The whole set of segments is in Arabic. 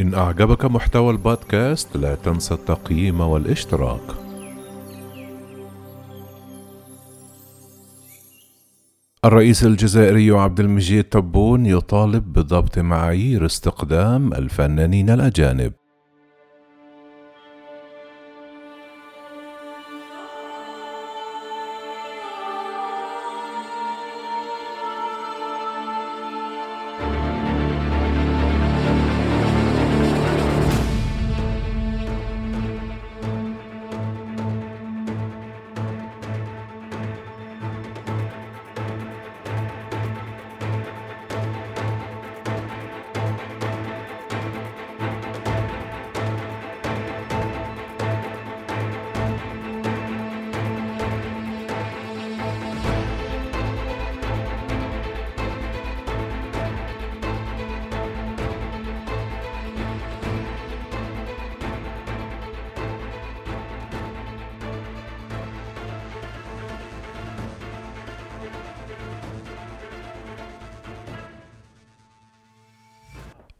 إن أعجبك محتوى البودكاست لا تنسى التقييم والاشتراك. الرئيس الجزائري عبد المجيد تبون يطالب بضبط معايير استقدام الفنانين الأجانب.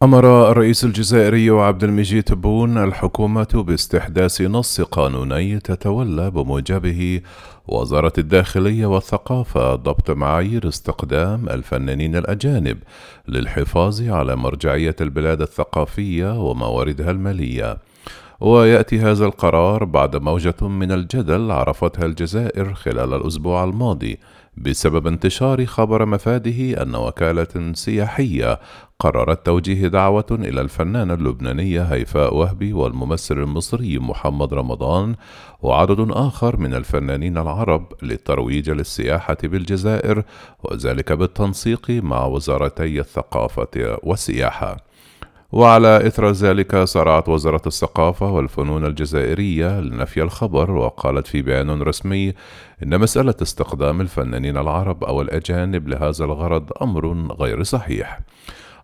أمر الرئيس الجزائري عبد المجيد تبون الحكومة باستحداث نص قانوني تتولى بموجبه وزارة الداخلية والثقافة ضبط معايير استقدام الفنانين الأجانب للحفاظ على مرجعية البلاد الثقافية ومواردها المالية. ويأتي هذا القرار بعد موجة من الجدل عرفتها الجزائر خلال الأسبوع الماضي بسبب انتشار خبر مفاده أن وكالة سياحية قررت توجيه دعوة إلى الفنانة اللبنانية هيفاء وهبي والممثل المصري محمد رمضان وعدد آخر من الفنانين العرب للترويج للسياحة بالجزائر وذلك بالتنسيق مع وزارتي الثقافة والسياحة. وعلى إثر ذلك سارعت وزارة الثقافة والفنون الجزائرية لنفي الخبر وقالت في بيان رسمي إن مسألة استخدام الفنانين العرب أو الأجانب لهذا الغرض أمر غير صحيح.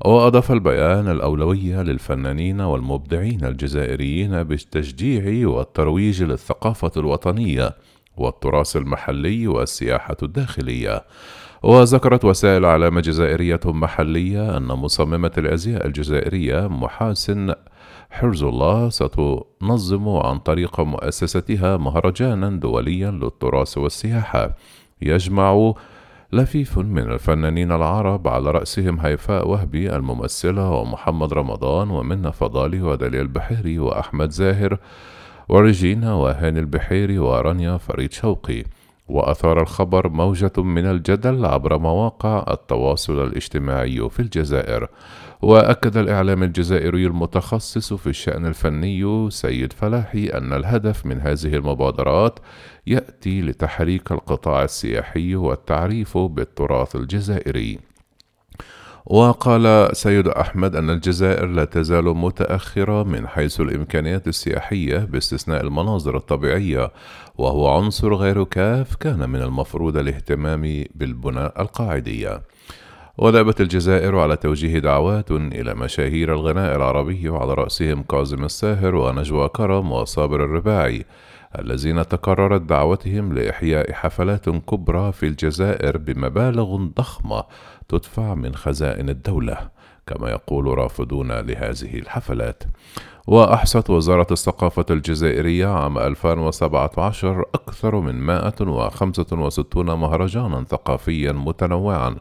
وأضاف البيان الأولوية للفنانين والمبدعين الجزائريين بالتشجيع والترويج للثقافة الوطنية والتراث المحلي والسياحة الداخلية. وذكرت وسائل إعلام جزائرية محلية أن مصممة الأزياء الجزائرية محاسن حرز الله ستنظم عن طريق مؤسستها مهرجانا دوليا للتراث والسياحة. يجمع لفيف من الفنانين العرب على رأسهم هيفاء وهبي الممثلة ومحمد رمضان ومنى فضالي ودليل البحيري وأحمد زاهر وريجينا وهاني البحيري ورانيا فريد شوقي. وأثار الخبر موجة من الجدل عبر مواقع التواصل الاجتماعي في الجزائر. وأكد الإعلام الجزائري المتخصص في الشأن الفني سيد فلاحي أن الهدف من هذه المبادرات يأتي لتحريك القطاع السياحي والتعريف بالتراث الجزائري. وقال سيد أحمد أن الجزائر لا تزال متأخرة من حيث الإمكانيات السياحية باستثناء المناظر الطبيعية وهو عنصر غير كاف كان من المفروض الاهتمام بالبناء القاعدية. ولابت الجزائر على توجيه دعوات إلى مشاهير الغناء العربي وعلى رأسهم كاظم الساهر ونجوى كرم وصابر الرباعي الذين تكررت دعوتهم لإحياء حفلات كبرى في الجزائر بمبالغ ضخمة تدفع من خزائن الدولة. كما يقول رافضون لهذه الحفلات. وأحصت وزارة الثقافة الجزائرية عام 2017 أكثر من 165 مهرجانا ثقافيا متنوعا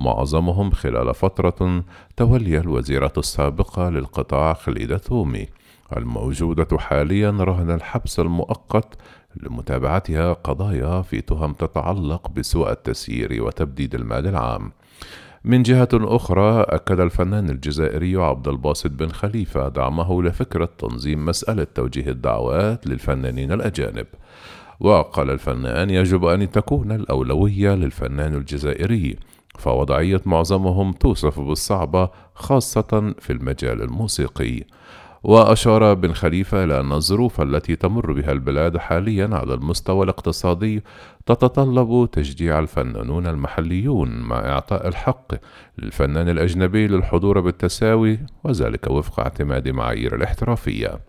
معظمهم خلال فترة تولي الوزيرة السابقة للقطاع خليدة ثومي. الموجودة حاليا رهن الحبس المؤقت لمتابعتها قضايا في تهم تتعلق بسوء التسيير وتبديد المال العام. من جهة أخرى أكد الفنان الجزائري عبد الباسط بن خليفة دعمه لفكرة تنظيم مسألة توجيه الدعوات للفنانين الأجانب. وقال الفنان يجب أن تكون الأولوية للفنان الجزائري فوضعية معظمهم توصف بالصعبة خاصة في المجال الموسيقي. وأشار بن خليفة إلى أن الظروف التي تمر بها البلاد حاليا على المستوى الاقتصادي تتطلب تشجيع الفنانون المحليون مع إعطاء الحق للفنان الأجنبي للحضور بالتساوي وذلك وفق اعتماد معايير الاحترافية.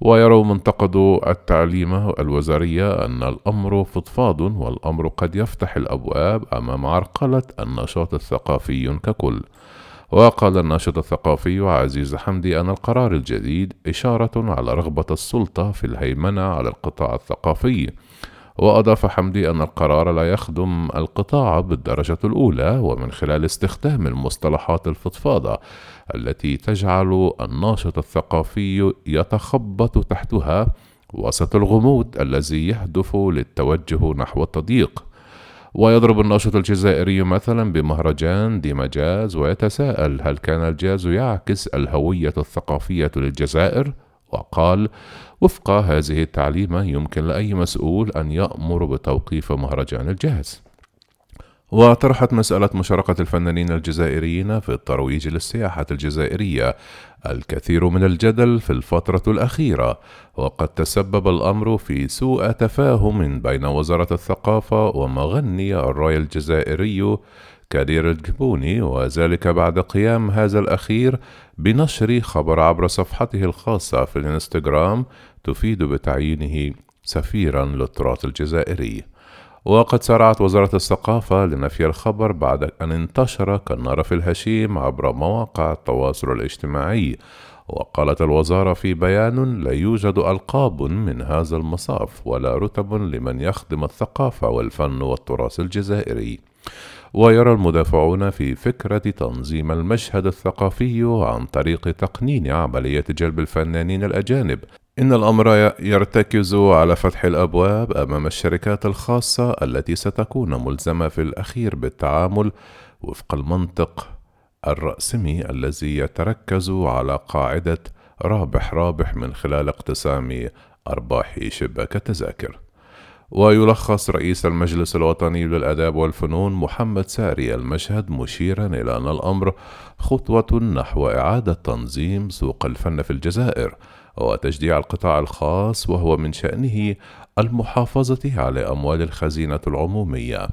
ويرى منتقد التعليم الوزارية أن الأمر فضفاض والأمر قد يفتح الأبواب أمام عرقلة النشاط الثقافي ككل. وقال الناشط الثقافي عزيز حمدي أن القرار الجديد إشارة على رغبة السلطة في الهيمنة على القطاع الثقافي. وأضاف حمدي أن القرار لا يخدم القطاع بالدرجة الأولى ومن خلال استخدام المصطلحات الفضفاضة التي تجعل الناشط الثقافي يتخبط تحتها وسط الغموض الذي يهدف للتوجه نحو التضييق. ويضرب الناشط الجزائري مثلا بمهرجان ديمجاز ويتساءل هل كان الجاز يعكس الهوية الثقافية للجزائر؟ وقال وفق هذه التعليمة يمكن لأي مسؤول أن يأمر بتوقيف مهرجان الجاز وطرحت مسألة مشاركة الفنانين الجزائريين في الترويج للسياحة الجزائرية الكثير من الجدل في الفترة الأخيرة، وقد تسبب الأمر في سوء تفاهم بين وزارة الثقافة ومغني الراي الجزائري كادير الجبوني وذلك بعد قيام هذا الأخير بنشر خبر عبر صفحته الخاصة في الإنستغرام تفيد بتعيينه سفيرا للتراث الجزائري. وقد سارعت وزارة الثقافة لنفي الخبر بعد أن انتشر كالنار في الهشيم عبر مواقع التواصل الاجتماعي. وقالت الوزارة في بيان لا يوجد ألقاب من هذا المصاف ولا رتب لمن يخدم الثقافة والفن والتراث الجزائري. ويرى المدافعون في فكرة تنظيم المشهد الثقافي عن طريق تقنين عملية جلب الفنانين الأجانب إن الأمر يرتكز على فتح الأبواب أمام الشركات الخاصة التي ستكون ملزمة في الأخير بالتعامل وفق المنطق الرأسمي الذي يتركز على قاعدة رابح رابح من خلال اقتسام أرباح شباك التذاكر. ويلخص رئيس المجلس الوطني للآداب والفنون محمد ساري المشهد مشيرا إلى أن الأمر خطوة نحو إعادة تنظيم سوق الفن في الجزائر وتشجيع القطاع الخاص وهو من شأنه المحافظة على أموال الخزينة العمومية.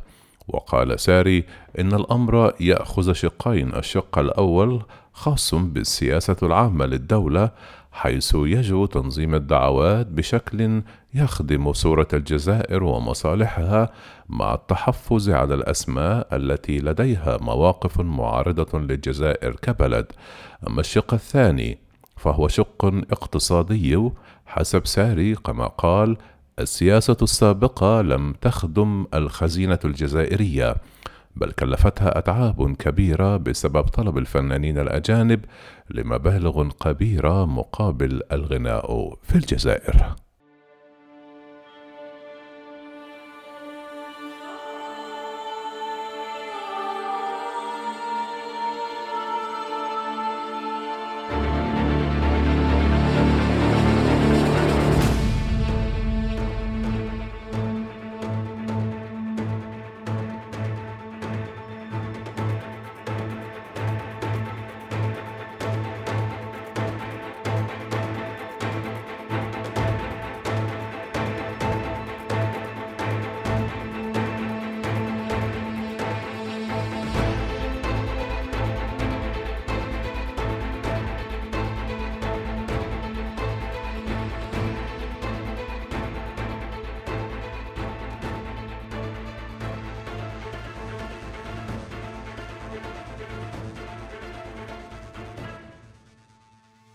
وقال ساري إن الأمر يأخذ شقين الشق الأول خاص بالسياسة العامة للدولة حيث يجب تنظيم الدعوات بشكل يخدم صورة الجزائر ومصالحها مع التحفظ على الأسماء التي لديها مواقف معارضة للجزائر كبلد. أما الشق الثاني فهو شق اقتصادي حسب ساري كما قال السياسة السابقة لم تخدم الخزينة الجزائرية بل كلفتها أتعاب كبيرة بسبب طلب الفنانين الأجانب لمبالغ كبيرة مقابل الغناء في الجزائر.